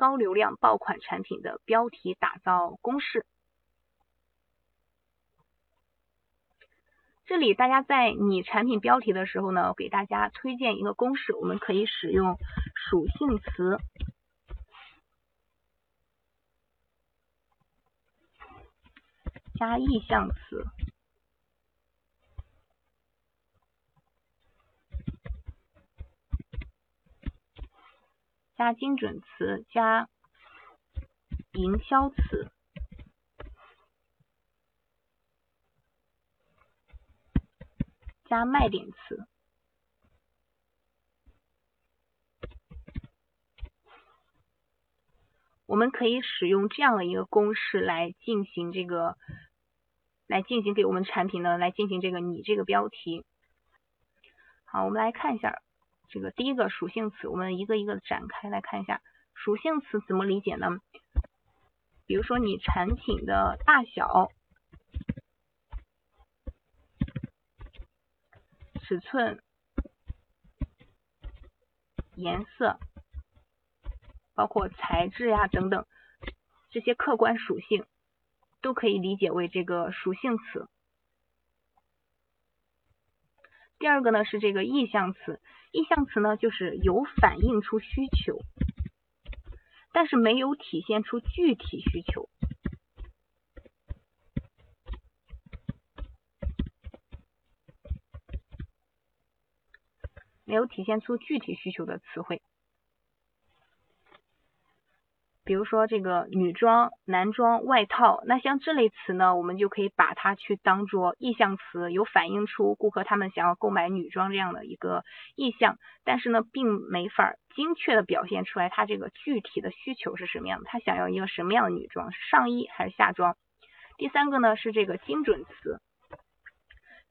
高流量爆款产品的标题打造公式。这里大家在拟产品标题的时候呢，给大家推荐一个公式，我们可以使用属性词加意向词。加精准词加营销词加卖点词，我们可以使用这样的一个公式来进行这个，来进行给我们产品呢来进行这个拟这个标题。好，我们来看一下。这个第一个属性词，我们一个一个展开来看一下。属性词怎么理解呢？比如说你产品的大小、尺寸、颜色，包括材质呀等等这些客观属性，都可以理解为这个属性词。第二个呢是这个意向词，意向词呢就是有反映出需求，但是没有体现出具体需求，没有体现出具体需求的词汇。比如说这个女装、男装、外套，那像这类词呢，我们就可以把它去当做意向词，有反映出顾客他们想要购买女装这样的一个意向，但是呢，并没法精确的表现出来他这个具体的需求是什么样的，他想要一个什么样的女装，是上衣还是下装？第三个呢是这个精准词，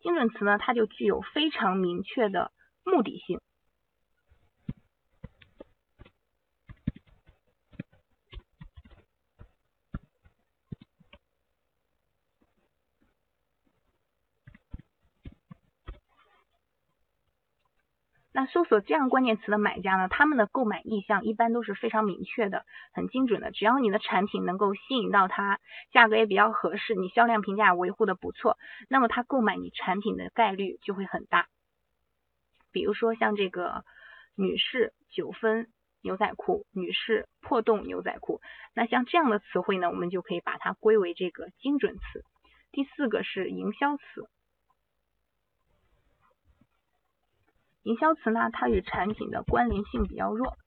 精准词呢，它就具有非常明确的目的性。那搜索这样关键词的买家呢，他们的购买意向一般都是非常明确的、很精准的。只要你的产品能够吸引到他，价格也比较合适，你销量评价维护的不错，那么他购买你产品的概率就会很大。比如说像这个女士九分牛仔裤、女士破洞牛仔裤，那像这样的词汇呢，我们就可以把它归为这个精准词。第四个是营销词。营销词呢，它与产品的关联性比较弱，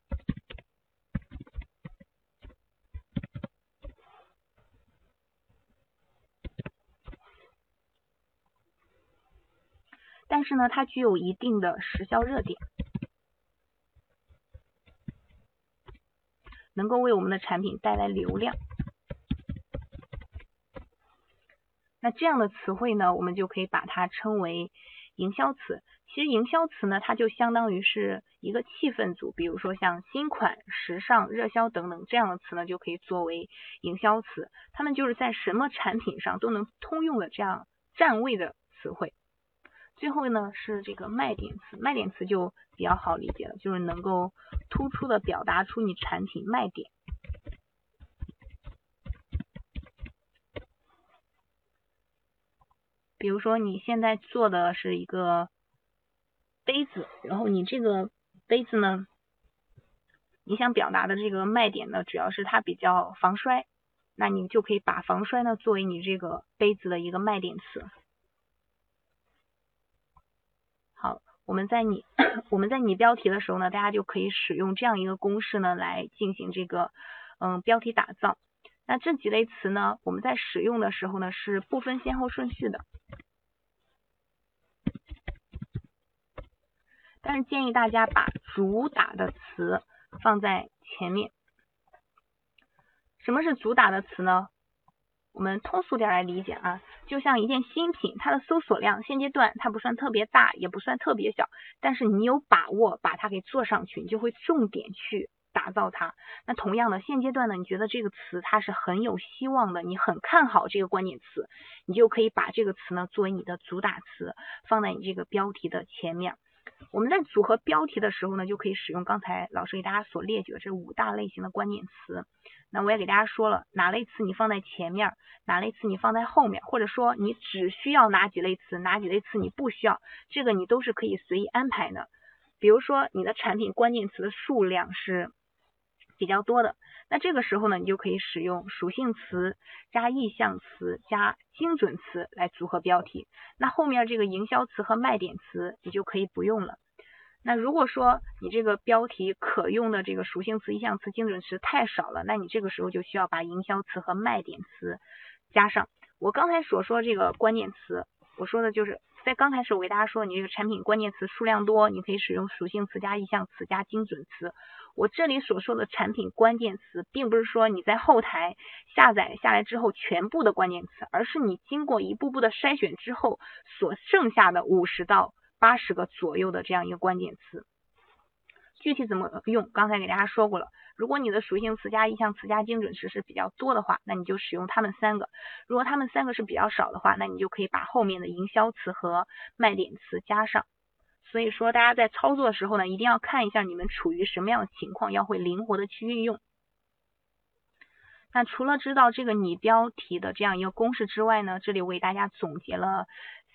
但是呢，它具有一定的时效热点，能够为我们的产品带来流量。那这样的词汇呢，我们就可以把它称为营销词。其实营销词呢，它就相当于是一个气氛组，比如说像新款、时尚、热销等等这样的词呢，就可以作为营销词。它们就是在什么产品上都能通用的这样站位的词汇。最后呢是这个卖点词，卖点词就比较好理解了，就是能够突出的表达出你产品卖点。比如说你现在做的是一个。杯子，然后你这个杯子呢，你想表达的这个卖点呢，主要是它比较防摔，那你就可以把防摔呢作为你这个杯子的一个卖点词。好，我们在拟 我们在拟标题的时候呢，大家就可以使用这样一个公式呢来进行这个嗯标题打造。那这几类词呢，我们在使用的时候呢是不分先后顺序的。但是建议大家把主打的词放在前面。什么是主打的词呢？我们通俗点来理解啊，就像一件新品，它的搜索量现阶段它不算特别大，也不算特别小，但是你有把握把它给做上去，你就会重点去打造它。那同样的，现阶段呢，你觉得这个词它是很有希望的，你很看好这个关键词，你就可以把这个词呢作为你的主打词，放在你这个标题的前面。我们在组合标题的时候呢，就可以使用刚才老师给大家所列举的这五大类型的关键词。那我也给大家说了，哪类词你放在前面，哪类词你放在后面，或者说你只需要哪几类词，哪几类词你不需要，这个你都是可以随意安排的。比如说你的产品关键词的数量是比较多的，那这个时候呢，你就可以使用属性词加意向词加精准词来组合标题。那后面这个营销词和卖点词你就可以不用了。那如果说你这个标题可用的这个属性词、意向词、精准词太少了，那你这个时候就需要把营销词和卖点词加上。我刚才所说这个关键词，我说的就是在刚开始我给大家说，你这个产品关键词数量多，你可以使用属性词加意向词加精准词。我这里所说的产品关键词，并不是说你在后台下载下来之后全部的关键词，而是你经过一步步的筛选之后所剩下的五十到。八十个左右的这样一个关键词，具体怎么用？刚才给大家说过了。如果你的属性词加意向词加精准词是比较多的话，那你就使用它们三个；如果它们三个是比较少的话，那你就可以把后面的营销词和卖点词加上。所以说，大家在操作的时候呢，一定要看一下你们处于什么样的情况，要会灵活的去运用。那除了知道这个拟标题的这样一个公式之外呢，这里我给大家总结了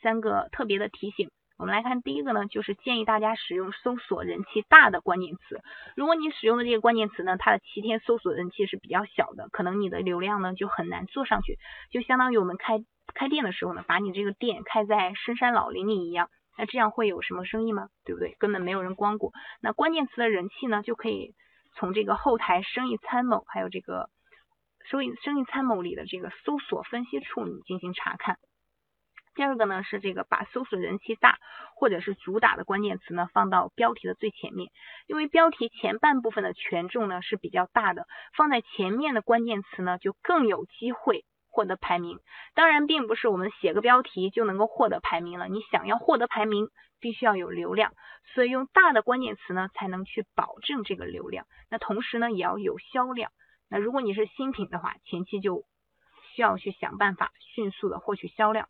三个特别的提醒。我们来看第一个呢，就是建议大家使用搜索人气大的关键词。如果你使用的这个关键词呢，它的七天搜索人气是比较小的，可能你的流量呢就很难做上去，就相当于我们开开店的时候呢，把你这个店开在深山老林里一样，那这样会有什么生意吗？对不对？根本没有人光顾。那关键词的人气呢，就可以从这个后台生意参谋，还有这个收益生意参谋里的这个搜索分析处，你进行查看。第二个呢是这个把搜索人气大或者是主打的关键词呢放到标题的最前面，因为标题前半部分的权重呢是比较大的，放在前面的关键词呢就更有机会获得排名。当然，并不是我们写个标题就能够获得排名了，你想要获得排名，必须要有流量，所以用大的关键词呢才能去保证这个流量。那同时呢也要有销量。那如果你是新品的话，前期就需要去想办法迅速的获取销量。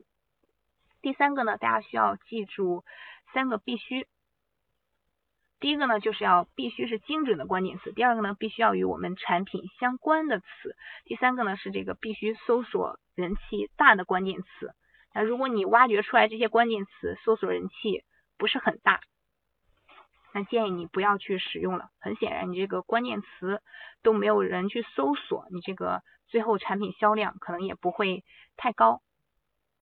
第三个呢，大家需要记住三个必须。第一个呢，就是要必须是精准的关键词；第二个呢，必须要与我们产品相关的词；第三个呢，是这个必须搜索人气大的关键词。那如果你挖掘出来这些关键词搜索人气不是很大，那建议你不要去使用了。很显然，你这个关键词都没有人去搜索，你这个最后产品销量可能也不会太高。